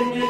Amen.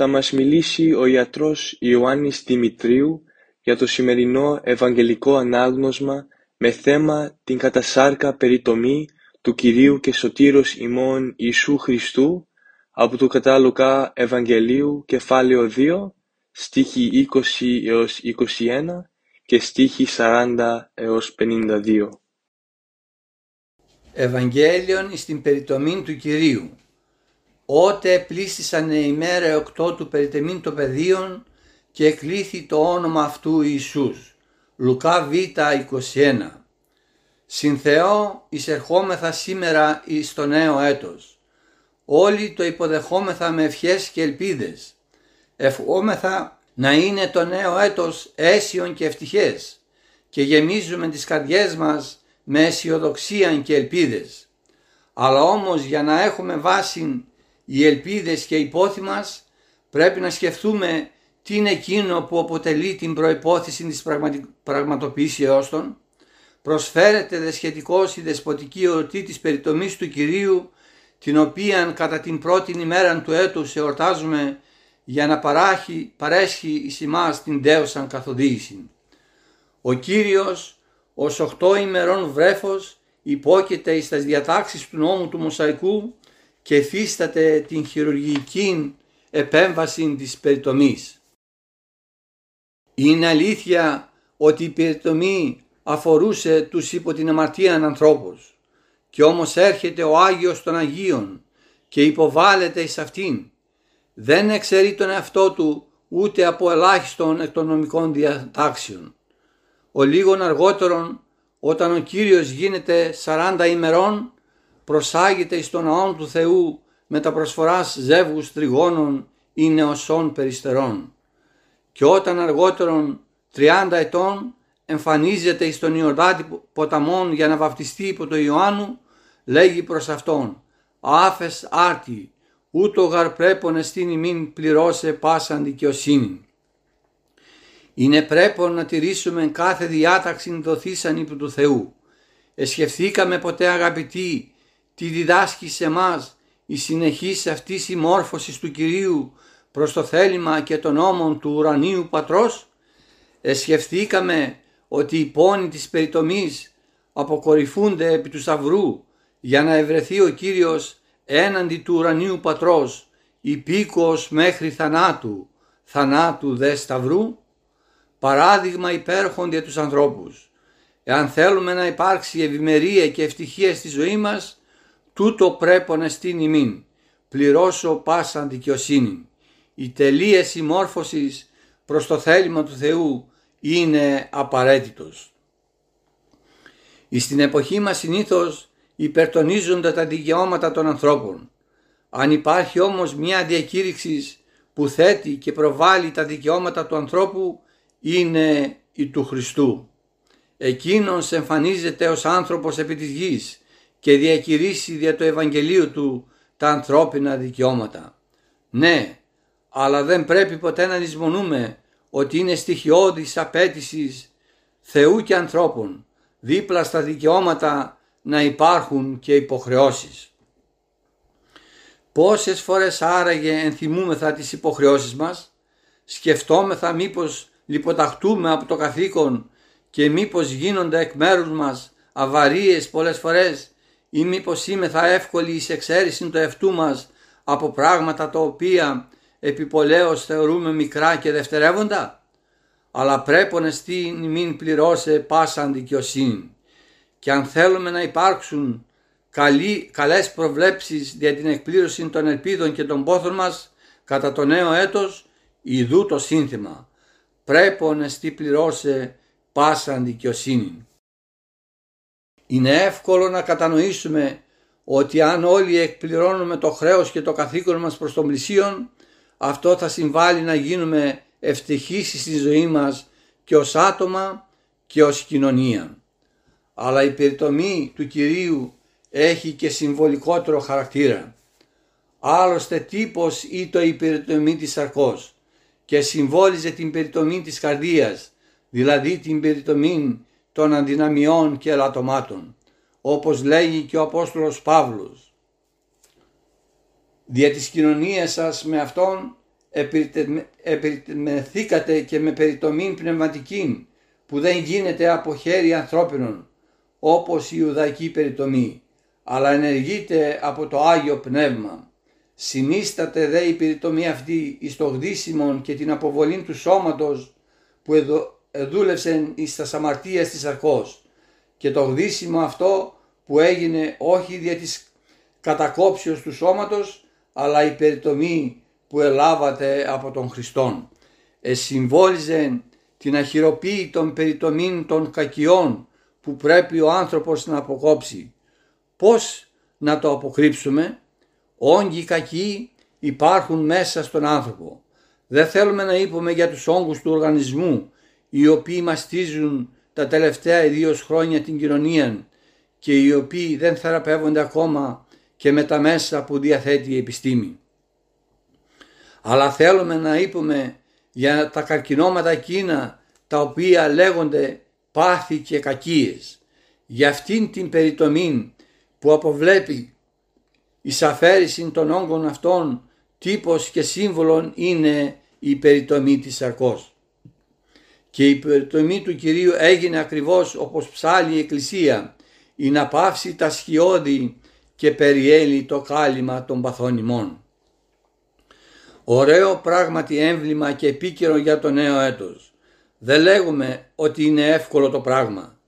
Θα μας μιλήσει ο ιατρός Ιωάννης Δημητρίου για το σημερινό Ευαγγελικό Ανάγνωσμα με θέμα την κατασάρκα περιτομή του Κυρίου και Σωτήρος ημών Ιησού Χριστού από το κατάλογα Ευαγγελίου κεφάλαιο 2 στίχη 20 έως 21 και στίχη 40 έως 52. Ευαγγέλιον στην περιτομή του Κυρίου Ότε πλήστησαν η μέρα εοκτώ του περιτεμήν των πεδίων και εκλήθη το όνομα αυτού Ιησούς. Λουκά Β 21 Συν Θεό εισερχόμεθα σήμερα εις το νέο έτος. Όλοι το υποδεχόμεθα με ευχές και ελπίδες. Ευχόμεθα να είναι το νέο έτος αίσιον και ευτυχές και γεμίζουμε τις καρδιές μας με αισιοδοξία και ελπίδες. Αλλά όμως για να έχουμε βάση οι ελπίδες και οι πόθη μας πρέπει να σκεφτούμε τι είναι εκείνο που αποτελεί την προϋπόθεση της πραγματοποιήσεώς των. Προσφέρεται δε σχετικώς η δεσποτική ορτή της περιτομής του Κυρίου την οποία κατά την πρώτη ημέρα του έτους εορτάζουμε για να παράχει, παρέσχει εις εμάς την δέωσαν καθοδήγηση. Ο Κύριος ως οχτώ ημερών βρέφος υπόκειται εις τις διατάξεις του νόμου του Μοσαϊκού και εφίσταται την χειρουργική επέμβαση της περιτομής. Είναι αλήθεια ότι η περιτομή αφορούσε τους υπό την αμαρτία ανθρώπους και όμως έρχεται ο Άγιος των Αγίων και υποβάλλεται εις αυτήν. Δεν εξαιρεί τον εαυτό του ούτε από ελάχιστον εκ των νομικών διατάξεων. Ο λίγων αργότερον όταν ο Κύριος γίνεται 40 ημερών προσάγεται εις τον ναόν του Θεού με τα προσφοράς ζεύγους τριγώνων ή νεοσών περιστερών. Και όταν αργότερον 30 ετών εμφανίζεται εις τον Ιορδάτη ποταμόν για να βαφτιστεί υπό το Ιωάννου, λέγει προς αυτόν «Άφες άρτη, ούτω γαρ πρέπον εστίν ημίν πληρώσε πάσαν δικαιοσύνη». Είναι πρέπον να τηρήσουμε κάθε διάταξη δοθήσαν υπό του Θεού. Εσκεφθήκαμε ποτέ αγαπητοί τι διδάσκει σε μας η συνεχής αυτής η μόρφωση του Κυρίου προς το θέλημα και τον νόμων του ουρανίου πατρός. Εσκεφθήκαμε ότι οι πόνοι της περιτομής αποκορυφούνται επί του Σταυρού για να ευρεθεί ο Κύριος έναντι του ουρανίου πατρός υπήκος μέχρι θανάτου, θανάτου δε Σταυρού. Παράδειγμα υπέρχονται για τους ανθρώπους. Εάν θέλουμε να υπάρξει ευημερία και ευτυχία στη ζωή μας, τούτο πρέπον εστίν ημίν, πληρώσω πάσαν δικαιοσύνη. Η τελεία συμμόρφωσης προς το θέλημα του Θεού είναι απαραίτητος. Στην εποχή μας συνήθως υπερτονίζονται τα δικαιώματα των ανθρώπων. Αν υπάρχει όμως μια διακήρυξη που θέτει και προβάλλει τα δικαιώματα του ανθρώπου είναι η του Χριστού. Εκείνος εμφανίζεται ως άνθρωπος επί της γης και διακηρύσει δια το Ευαγγελίο του τα ανθρώπινα δικαιώματα. Ναι, αλλά δεν πρέπει ποτέ να λησμονούμε ότι είναι στοιχειώδης απέτησης Θεού και ανθρώπων δίπλα στα δικαιώματα να υπάρχουν και υποχρεώσεις. Πόσες φορές άραγε ενθυμούμεθα τις υποχρεώσεις μας, σκεφτόμεθα μήπως λιποταχτούμε από το καθήκον και μήπως γίνονται εκ μέρους μας αβαρίες πολλές φορές ή μήπως θα εύκολη εις εξαίρεση του εαυτού μας από πράγματα τα οποία επιπολέως θεωρούμε μικρά και δευτερεύοντα; Αλλά πρέπει στην μην πληρώσε πάσα αντικειοσύνη. Και αν θέλουμε να υπάρξουν καλή, καλές προβλέψεις για την εκπλήρωση των ελπίδων και των πόθων μας κατά το νέο έτος, ιδού το σύνθημα. Πρέπει να στη πληρώσε πάσα δικαιοσύνη. Είναι εύκολο να κατανοήσουμε ότι αν όλοι εκπληρώνουμε το χρέος και το καθήκον μας προς τον πλησίον, αυτό θα συμβάλλει να γίνουμε ευτυχείς στη ζωή μας και ως άτομα και ως κοινωνία. Αλλά η περιτομή του Κυρίου έχει και συμβολικότερο χαρακτήρα. Άλλωστε τύπος ή το υπεριτομή της σαρκός και συμβόλιζε την περιτομή της καρδίας, δηλαδή την περιτομή των αδυναμιών και ελαττωμάτων, όπως λέγει και ο Απόστολος Παύλος. Δια της κοινωνίας σας με Αυτόν επιρτεμεθήκατε και με περιτομήν πνευματική που δεν γίνεται από χέρι ανθρώπινων όπως η Ιουδαϊκή περιτομή αλλά ενεργείται από το Άγιο Πνεύμα. Συνίσταται δε η περιτομή αυτή εις το γδύσιμον και την αποβολή του σώματος που εδούλευσεν εις τα σαμαρτίας της αρχός και το γδύσιμο αυτό που έγινε όχι δια της κατακόψεως του σώματος αλλά η περιτομή που ελάβατε από τον Χριστόν. Εσυμβόλιζε την αχυροποίη των περιτομήν των κακιών που πρέπει ο άνθρωπος να αποκόψει. Πώς να το αποκρύψουμε, όγκοι κακοί υπάρχουν μέσα στον άνθρωπο. Δεν θέλουμε να είπουμε για τους όγκους του οργανισμού οι οποίοι μαστίζουν τα τελευταία ιδίως χρόνια την κοινωνία και οι οποίοι δεν θεραπεύονται ακόμα και με τα μέσα που διαθέτει η επιστήμη. Αλλά θέλουμε να είπουμε για τα καρκινώματα εκείνα τα οποία λέγονται πάθη και κακίες. Για αυτήν την περιτομή που αποβλέπει η σαφαίριση των όγκων αυτών τύπος και σύμβολον είναι η περιτομή της σαρκός και η περιτομή του Κυρίου έγινε ακριβώς όπως ψάλει η Εκκλησία η να πάυσει τα σχιώδη και περιέλει το κάλυμα των παθών ημών. Ωραίο πράγματι έμβλημα και επίκαιρο για το νέο έτος. Δεν λέγουμε ότι είναι εύκολο το πράγμα.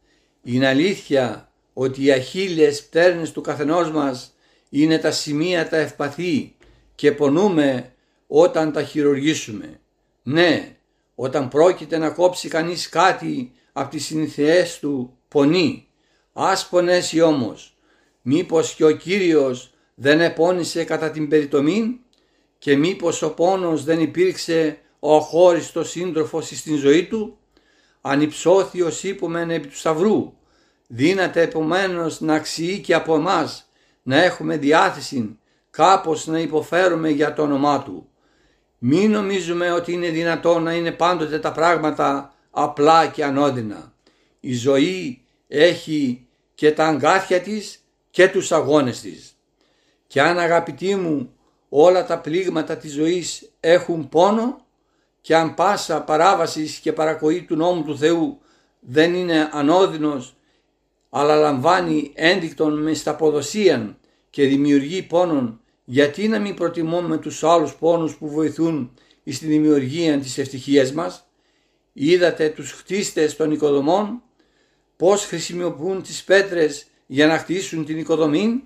Είναι αλήθεια ότι οι αχίλιες πτέρνες του καθενός μας είναι τα σημεία τα ευπαθή και πονούμε όταν τα χειρουργήσουμε. Ναι, όταν πρόκειται να κόψει κανείς κάτι από τις συνηθιές του πονεί. Ας πονέσει όμως, μήπως και ο Κύριος δεν επώνησε κατά την περιτομή και μήπως ο πόνος δεν υπήρξε ο αχώριστος σύντροφος στην ζωή του; Ανυψώθιος είπομεν επί του σταυρού. Δύναται επομένως να αξιεί και από εμάς να έχουμε διάθεση κάπως να υποφέρουμε για το όνομά Του. Μην νομίζουμε ότι είναι δυνατό να είναι πάντοτε τα πράγματα απλά και ανώδυνα. Η ζωή έχει και τα αγκάθια της και τους αγώνες της. Και αν αγαπητοί μου όλα τα πλήγματα της ζωής έχουν πόνο και αν πάσα παράβασης και παρακοή του νόμου του Θεού δεν είναι ανώδυνος αλλά λαμβάνει ένδεικτον μες σταποδοσίαν και δημιουργεί πόνον γιατί να μην προτιμούμε τους άλλους πόνους που βοηθούν στη δημιουργία της ευτυχίας μας; Είδατε τους χτίστες των οικοδομών; Πώς χρησιμοποιούν τις πέτρες για να χτίσουν την οικοδομή;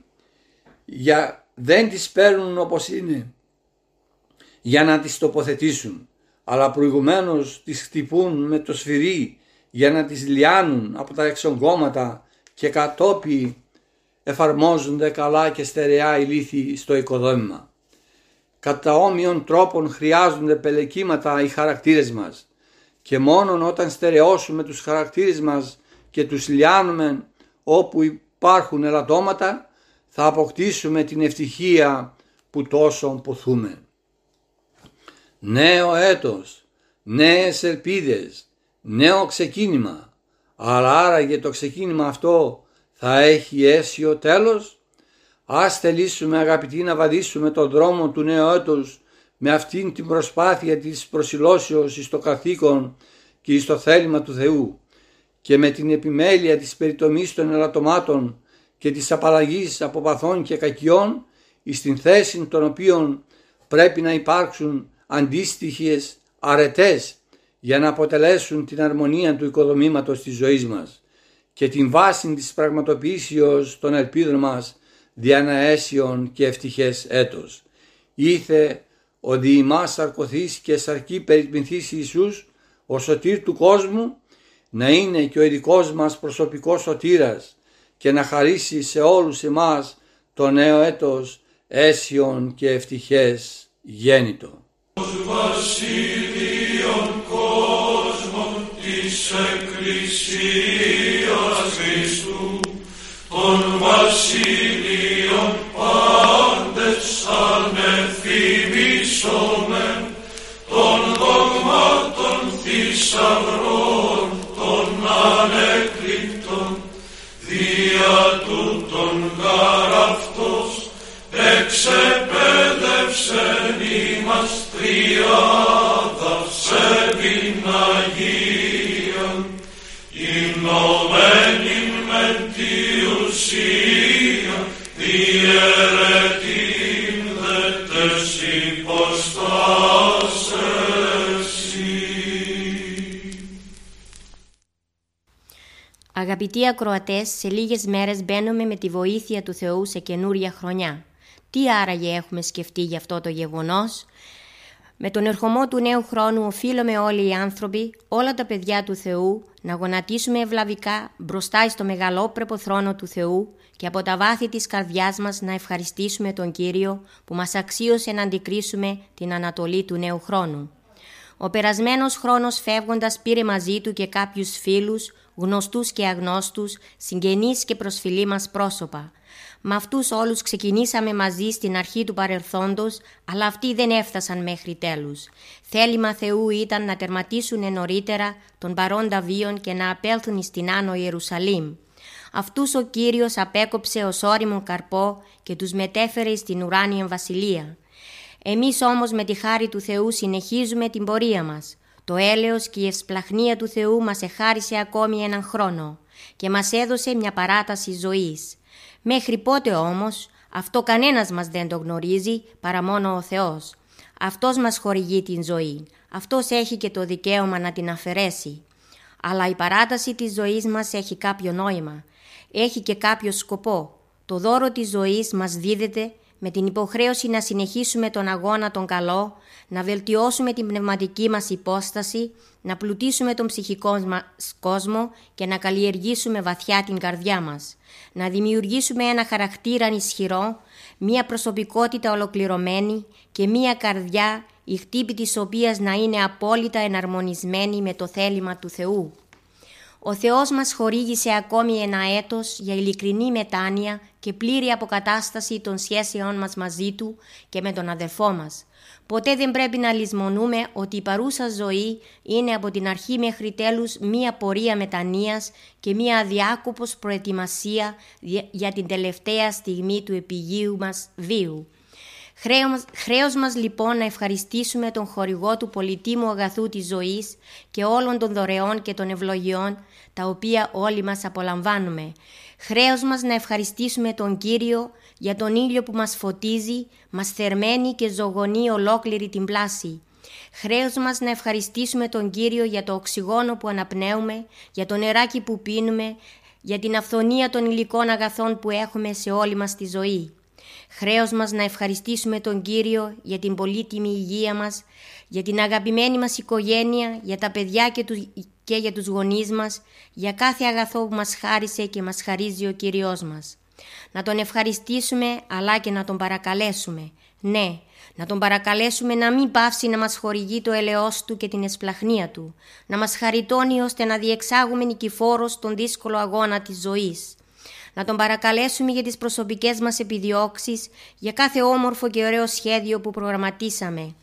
Για δεν τις παίρνουν όπως είναι για να τις τοποθετήσουν αλλά προηγουμένως τις χτυπούν με το σφυρί για να τις λιάνουν από τα εξογκώματα και κατόπι εφαρμόζονται καλά και στερεά ηλίθιοι στο οικοδόμημα. Κατά όμοιων τρόπων χρειάζονται πελεκύματα οι χαρακτήρες μας και μόνον όταν στερεώσουμε τους χαρακτήρες μας και τους λιάνουμε όπου υπάρχουν ελαττώματα θα αποκτήσουμε την ευτυχία που τόσο ποθούμε. Νέο έτος, νέες ελπίδες, νέο ξεκίνημα, αλλά άραγε το ξεκίνημα αυτό θα έχει αίσιο τέλος. Ας θελήσουμε αγαπητοί να βαδίσουμε τον δρόμο του νέου έτους με αυτήν την προσπάθεια της προσιλώσεως εις το καθήκον και εις το θέλημα του Θεού και με την επιμέλεια της περιτομής των ελαττωμάτων και της απαλλαγής από παθών και κακιών εις την θέση των οποίων πρέπει να υπάρξουν αντίστοιχες αρετές για να αποτελέσουν την αρμονία του οικοδομήματος της ζωής μας και την βάση της πραγματοποιήσεως των ελπίδων μας διαναέσιον και ευτυχές έτος. Ήθε ο διημάς αρκωθείς και σαρκή περιτμηθείς Ιησούς, ο σωτήρ του κόσμου, να είναι και ο ειδικός μας προσωπικός σωτήρας και να χαρίσει σε όλους εμάς το νέο έτος αίσιον και ευτυχές γέννητο. Βασίλειον κόσμων της Εκκλησίας Χριστού, των βασίλειων πάντες ανεφημίσομεν, των δογμάτων θησαυρών, των ανεκρύπτων, δια τούτων γαρ αυτός εξεπέδευσεν ημάς τριάδα Αγαπητοί ακροατές, σε λίγες μέρες μπαίνουμε με τη βοήθεια του Θεού σε καινούρια χρονιά. Τι άραγε έχουμε σκεφτεί για αυτό το γεγονός; Με τον ερχομό του νέου χρόνου οφείλουμε όλοι οι άνθρωποι, όλα τα παιδιά του Θεού, να γονατίσουμε ευλαβικά μπροστά στο μεγαλόπρεπο θρόνο του Θεού και από τα βάθη της καρδιάς μας να ευχαριστήσουμε τον Κύριο που μας αξίωσε να αντικρίσουμε την ανατολή του νέου χρόνου. Ο περασμένος χρόνος φεύγοντας πήρε μαζί του και κάποιους φίλους, γνωστούς και αγνώστους, συγγενείς και προσφυλή μας πρόσωπα. Με αυτούς όλους ξεκινήσαμε μαζί στην αρχή του παρελθόντος, αλλά αυτοί δεν έφτασαν μέχρι τέλους. Θέλημα Θεού ήταν να τερματίσουν νωρίτερα τον παρόντα βίον και να απέλθουν στην Άνω Ιερουσαλήμ. Αυτούς ο Κύριος απέκοψε ως όριμον καρπό και τους μετέφερε στην ουράνια βασιλεία. Εμείς όμως με τη χάρη του Θεού συνεχίζουμε την πορεία μας. Το έλεος και η ευσπλαχνία του Θεού μας εχάρισε ακόμη έναν χρόνο και μας έδωσε μια παράταση ζωής. Μέχρι πότε όμως, αυτό κανένας μας δεν το γνωρίζει παρά μόνο ο Θεός. Αυτός μας χορηγεί την ζωή. Αυτός έχει και το δικαίωμα να την αφαιρέσει. Αλλά η παράταση της ζωής μας έχει κάποιο νόημα. Έχει και κάποιο σκοπό. Το δώρο της ζωής μας δίδεται με την υποχρέωση να συνεχίσουμε τον αγώνα τον καλό, να βελτιώσουμε την πνευματική μας υπόσταση, να πλουτίσουμε τον ψυχικό μας κόσμο και να καλλιεργήσουμε βαθιά την καρδιά μας. Να δημιουργήσουμε ένα χαρακτήρα ισχυρό, μία προσωπικότητα ολοκληρωμένη και μία καρδιά η χτύπη της οποίας να είναι απόλυτα εναρμονισμένη με το θέλημα του Θεού. Ο Θεός μας χορήγησε ακόμη ένα έτος για ειλικρινή μετάνοια και πλήρη αποκατάσταση των σχέσεών μας μαζί Του και με τον αδελφό μας. Ποτέ δεν πρέπει να λησμονούμε ότι η παρούσα ζωή είναι από την αρχή μέχρι τέλους μία πορεία μετανοίας και μία αδιάκοπος προετοιμασία για την τελευταία στιγμή του επιγείου μας βίου. Χρέος μας λοιπόν να ευχαριστήσουμε τον χορηγό του πολυτίμου αγαθού της ζωής και όλων των δωρεών και των ευλογιών τα οποία όλοι μας απολαμβάνουμε. Χρέος μας να ευχαριστήσουμε τον Κύριο για τον ήλιο που μας φωτίζει, μας θερμαίνει και ζωγονεί ολόκληρη την πλάση. Χρέος μας να ευχαριστήσουμε τον Κύριο για το οξυγόνο που αναπνέουμε, για το νεράκι που πίνουμε, για την αυθονία των υλικών αγαθών που έχουμε σε όλη μας τη ζωή. Χρέος μας να ευχαριστήσουμε τον Κύριο για την πολύτιμη υγεία μας, για την αγαπημένη μας οικογένεια, για τα παιδιά και, τους, και για τους γονείς μας, για κάθε αγαθό που μας χάρισε και μας χαρίζει ο Κύριος μας. Να Τον ευχαριστήσουμε αλλά και να Τον παρακαλέσουμε. Ναι, να Τον παρακαλέσουμε να μην πάυσει να μας χορηγεί το ελαιός Του και την εσπλαχνία Του, να μας χαριτώνει ώστε να διεξάγουμε νικηφόρος τον δύσκολο αγώνα της ζωής να τον παρακαλέσουμε για τις προσωπικές μας επιδιώξεις, για κάθε όμορφο και ωραίο σχέδιο που προγραμματίσαμε.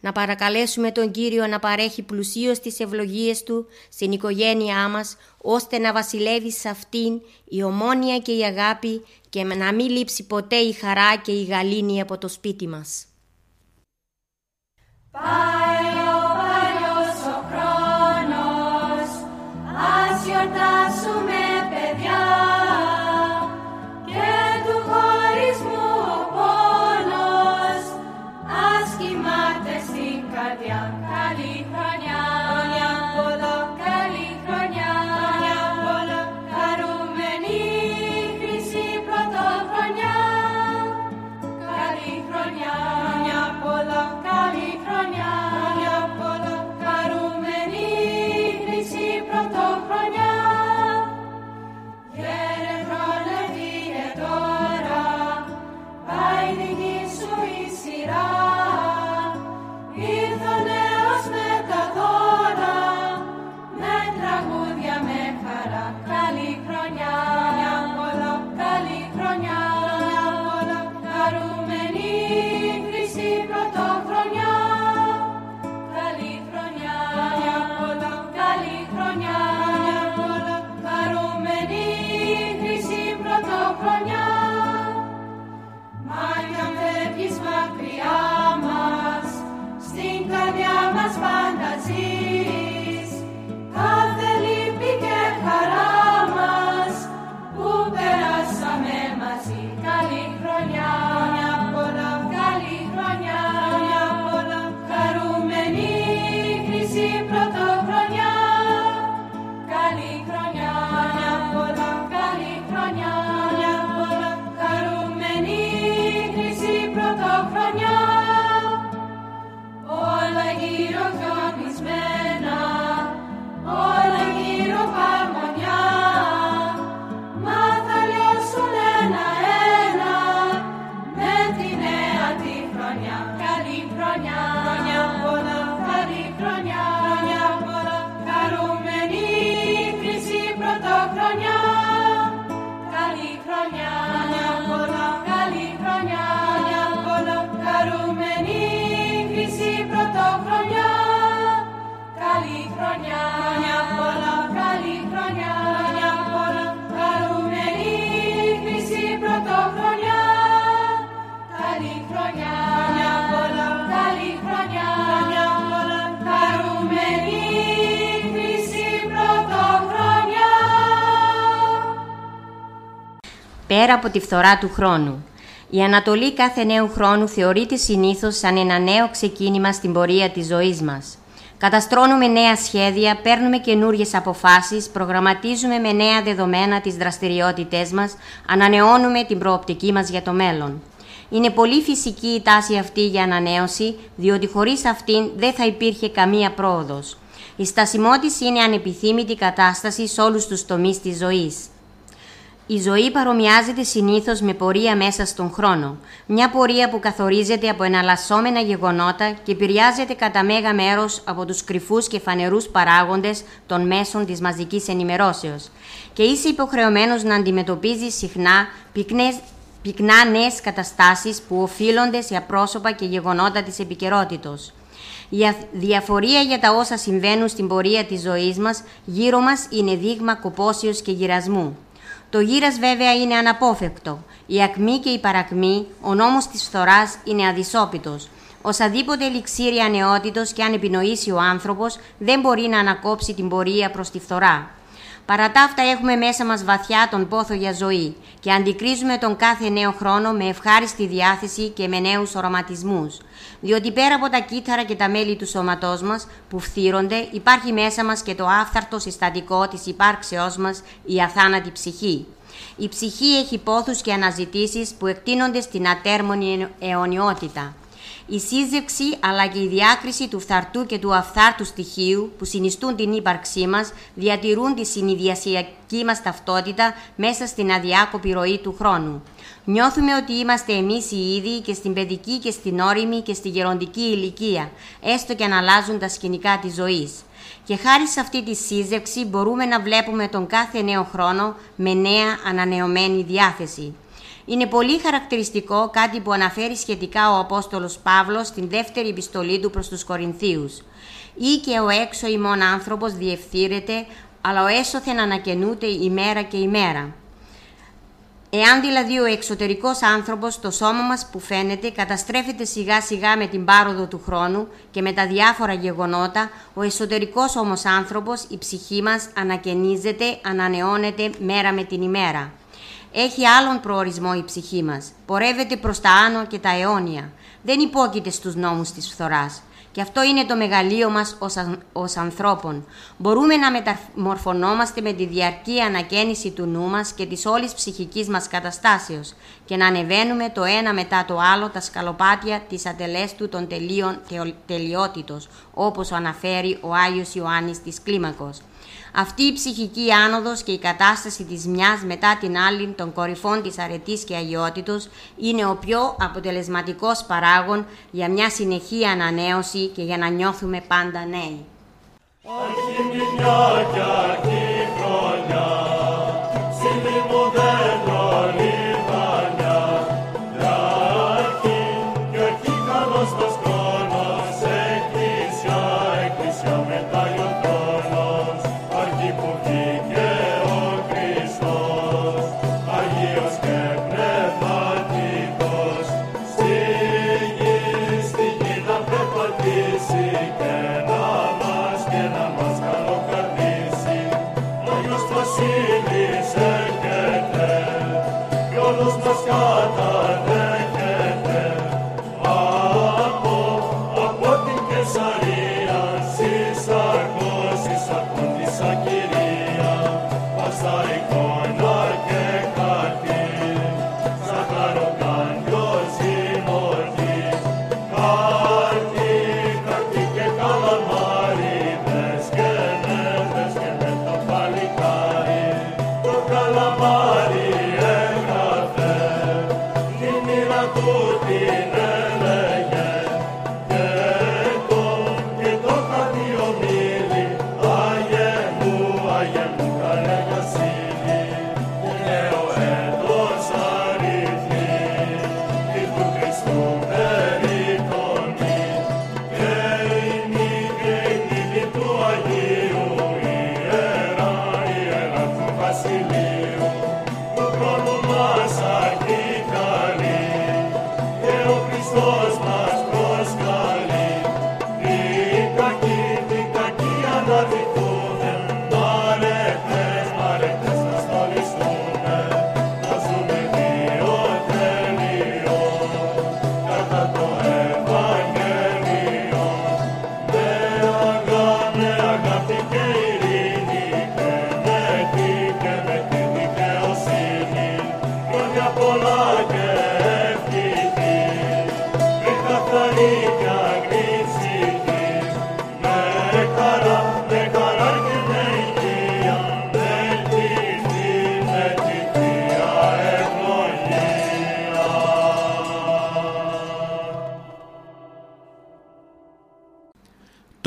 να παρακαλέσουμε τον Κύριο να παρέχει πλουσίως τις ευλογίες Του στην οικογένειά μας, ώστε να βασιλεύει σε αυτήν η ομόνια και η αγάπη και να μην λείψει ποτέ η χαρά και η γαλήνη από το σπίτι μας. Πέρα από τη φθορά του χρόνου. Η ανατολή κάθε νέου χρόνου θεωρείται συνήθως σαν ένα νέο ξεκίνημα στην πορεία της ζωής μας. Καταστρώνουμε νέα σχέδια, παίρνουμε καινούριε αποφάσεις, προγραμματίζουμε με νέα δεδομένα τις δραστηριότητές μας, ανανεώνουμε την προοπτική μας για το μέλλον. Είναι πολύ φυσική η τάση αυτή για ανανέωση, διότι χωρίς αυτήν δεν θα υπήρχε καμία πρόοδος. Η στασιμότηση είναι ανεπιθύμητη κατάσταση σε όλους τους τομείς της ζωής. Η ζωή παρομοιάζεται συνήθως με πορεία μέσα στον χρόνο. Μια πορεία που καθορίζεται από εναλλασσόμενα γεγονότα και επηρεάζεται κατά μέγα μέρος από τους κρυφούς και φανερούς παράγοντες των μέσων της μαζικής ενημερώσεως. Και είσαι υποχρεωμένος να αντιμετωπίζεις συχνά πυκνές, πυκνά νέες καταστάσεις που οφείλονται σε απρόσωπα και γεγονότα της επικαιρότητα. Η διαφορία για τα όσα συμβαίνουν στην πορεία της ζωής μας γύρω μας είναι δείγμα κοπόσεως και γυρασμού. Το γύρας βέβαια είναι αναπόφευκτο. Η ακμή και η παρακμή, ο νόμος της φθοράς είναι αδυσόπιτος. Οσαδήποτε ελιξήρια νεότητος και αν επινοήσει ο άνθρωπος δεν μπορεί να ανακόψει την πορεία προς τη φθορά. Παρά τα αυτά έχουμε μέσα μας βαθιά τον πόθο για ζωή και αντικρίζουμε τον κάθε νέο χρόνο με ευχάριστη διάθεση και με νέους οραματισμούς. Διότι πέρα από τα κύθαρα και τα μέλη του σώματός μας που φθύρονται υπάρχει μέσα μας και το άφθαρτο συστατικό της υπάρξεώς μας, η αθάνατη ψυχή. Η ψυχή έχει πόθους και αναζητήσεις που εκτείνονται στην ατέρμονη αιωνιότητα. Η σύζευξη αλλά και η διάκριση του φθαρτού και του αφθάρτου στοιχείου που συνιστούν την ύπαρξή μας διατηρούν τη συνειδιασιακή μας ταυτότητα μέσα στην αδιάκοπη ροή του χρόνου. Νιώθουμε ότι είμαστε εμείς οι ίδιοι και στην παιδική και στην όρημη και στη γεροντική ηλικία, έστω και αν αλλάζουν τα σκηνικά της ζωής. Και χάρη σε αυτή τη σύζευξη μπορούμε να βλέπουμε τον κάθε νέο χρόνο με νέα ανανεωμένη διάθεση. Είναι πολύ χαρακτηριστικό κάτι που αναφέρει σχετικά ο Απόστολος Παύλος στην δεύτερη επιστολή του προς τους Κορινθίους. «Ή και ο έξω ημών άνθρωπος διευθύρεται, αλλά ο έσωθεν ανακαινούται ημέρα και ημέρα». Εάν δηλαδή ο εξωτερικός άνθρωπος, το σώμα μας που φαίνεται, καταστρέφεται σιγά σιγά με την πάροδο του χρόνου και με τα διάφορα γεγονότα, ο εσωτερικός όμως άνθρωπος, η ψυχή μας, ανακαινίζεται, ανανεώνεται μέρα με την ημέρα. Έχει άλλον προορισμό η ψυχή μας. Πορεύεται προς τα άνω και τα αιώνια. Δεν υπόκειται στους νόμους της φθοράς. Και αυτό είναι το μεγαλείο μας ως, ως ανθρώπων. Μπορούμε να μεταμορφωνόμαστε με τη διαρκή ανακαίνιση του νου μας και της όλης ψυχικής μας καταστάσεως και να ανεβαίνουμε το ένα μετά το άλλο τα σκαλοπάτια της ατελέστου των τελείων τελειότητος, όπως αναφέρει ο Άγιος Ιωάννης της Κλίμακος. Αυτή η ψυχική άνοδος και η κατάσταση της μιας μετά την άλλη των κορυφών της αρετής και αγιότητος είναι ο πιο αποτελεσματικός παράγων για μια συνεχή ανανέωση και για να νιώθουμε πάντα νέοι.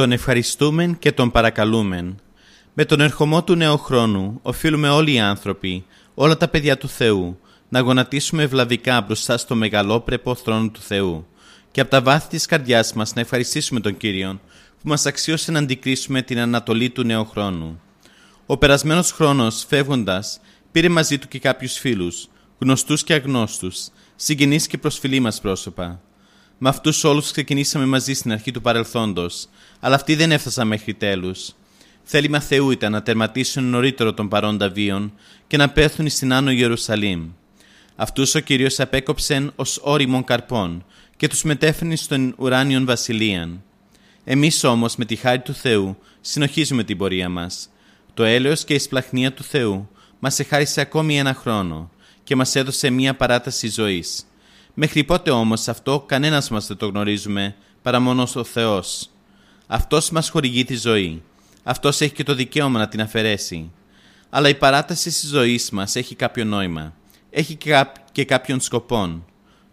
Τον ευχαριστούμε και τον παρακαλούμε. Με τον ερχομό του νέου χρόνου οφείλουμε όλοι οι άνθρωποι, όλα τα παιδιά του Θεού, να γονατίσουμε ευλαβικά μπροστά στο μεγαλόπρεπο θρόνο του Θεού και από τα βάθη της καρδιάς μας να ευχαριστήσουμε τον Κύριο που μας αξίωσε να αντικρίσουμε την ανατολή του νέου χρόνου. Ο περασμένος χρόνος, φεύγοντας, πήρε μαζί του και κάποιους φίλους, γνωστούς και αγνώστους, συγγενείς και προσφυλοί μας πρόσωπα. Με αυτούς όλους ξεκινήσαμε μαζί στην αρχή του παρελθόντος, αλλά αυτοί δεν έφτασαν μέχρι τέλους. Θέλημα Θεού ήταν να τερματίσουν νωρίτερο τον παρόντα βίον και να πέθουν στην Άνω Ιερουσαλήμ. Αυτούς ο Κύριος απέκοψεν ως όριμον καρπών και τους μετέφερνε στον ουράνιον βασιλείαν. Εμείς όμως με τη χάρη του Θεού συνοχίζουμε την πορεία μας. Το έλεος και η σπλαχνία του Θεού μας εχάρισε ακόμη ένα χρόνο και μας έδωσε μία παράταση ζωής. Μέχρι πότε όμως αυτό κανένας μας δεν το γνωρίζουμε παρά μόνος ο Θεός. Αυτός μας χορηγεί τη ζωή. Αυτός έχει και το δικαίωμα να την αφαιρέσει. Αλλά η παράταση της ζωής μας έχει κάποιο νόημα. Έχει και κάποιον σκοπόν.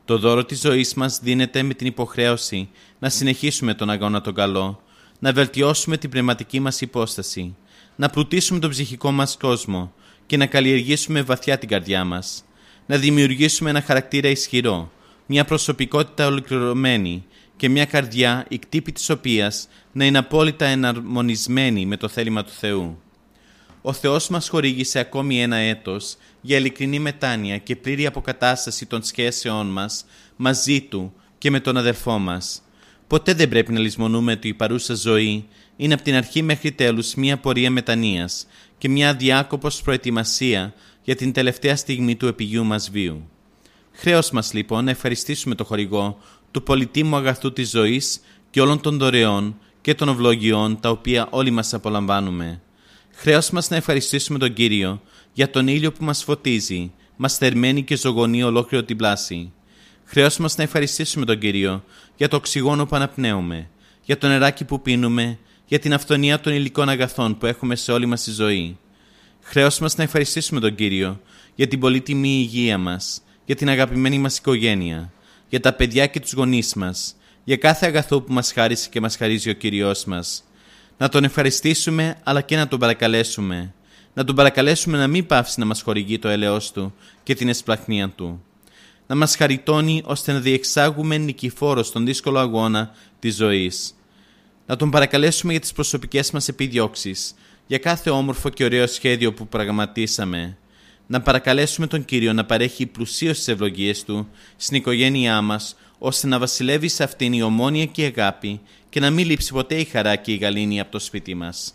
Το δώρο της ζωής μας δίνεται με την υποχρέωση να συνεχίσουμε τον αγώνα τον καλό, να βελτιώσουμε την πνευματική μας υπόσταση, να πλουτίσουμε τον ψυχικό μας κόσμο και να καλλιεργήσουμε βαθιά την καρδιά μας, να δημιουργήσουμε ένα χαρακτήρα ισχυρό, μια προσωπικότητα ολοκληρωμένη και μια καρδιά η κτύπη της οποίας να είναι απόλυτα εναρμονισμένη με το θέλημα του Θεού. Ο Θεός μας χορήγησε ακόμη ένα έτος για ειλικρινή μετάνοια και πλήρη αποκατάσταση των σχέσεών μας μαζί Του και με τον αδελφό μας. Ποτέ δεν πρέπει να λησμονούμε ότι η παρούσα ζωή είναι από την αρχή μέχρι τέλους μια πορεία μετανοίας και μια διάκοπος προετοιμασία για την τελευταία στιγμή του επιγείου μας βίου. Χρέος μας λοιπόν να ευχαριστήσουμε το χορηγό του πολιτήμου αγαθού της ζωής και όλων των δωρεών και των ευλογιών τα οποία όλοι μας απολαμβάνουμε. Χρέος μας να ευχαριστήσουμε τον Κύριο για τον ήλιο που μας φωτίζει, μας θερμαίνει και ζωγονεί ολόκληρο την πλάση. Χρέος μας να ευχαριστήσουμε τον Κύριο για το οξυγόνο που αναπνέουμε, για το νεράκι που πίνουμε, για την αυθονία των υλικών αγαθών που έχουμε σε όλη μας τη ζωή. Χρέος μας να ευχαριστήσουμε τον Κύριο για την πολύτιμη υγεία μας, για την αγαπημένη μας οικογένεια, για τα παιδιά και τους γονείς μας, για κάθε αγαθό που μας χάρισε και μας χαρίζει ο Κύριος μας. Να Τον ευχαριστήσουμε αλλά και να Τον παρακαλέσουμε. Να Τον παρακαλέσουμε να μην πάυσει να μας χορηγεί το έλεος Του και την εσπλαχνία Του. Να μας χαριτώνει ώστε να διεξάγουμε νικηφόρο στον δύσκολο αγώνα της ζωής. Να Τον παρακαλέσουμε για τις προσωπικές μας επιδιώξεις, για κάθε όμορφο και ωραίο σχέδιο που πραγματίσαμε. Να παρακαλέσουμε τον Κύριο να παρέχει πλουσίως τις ευλογίες Του στην οικογένειά μας, ώστε να βασιλεύει σε αυτήν η ομόνια και η αγάπη και να μην λείψει ποτέ η χαρά και η γαλήνη από το σπίτι μας.